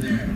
Yeah.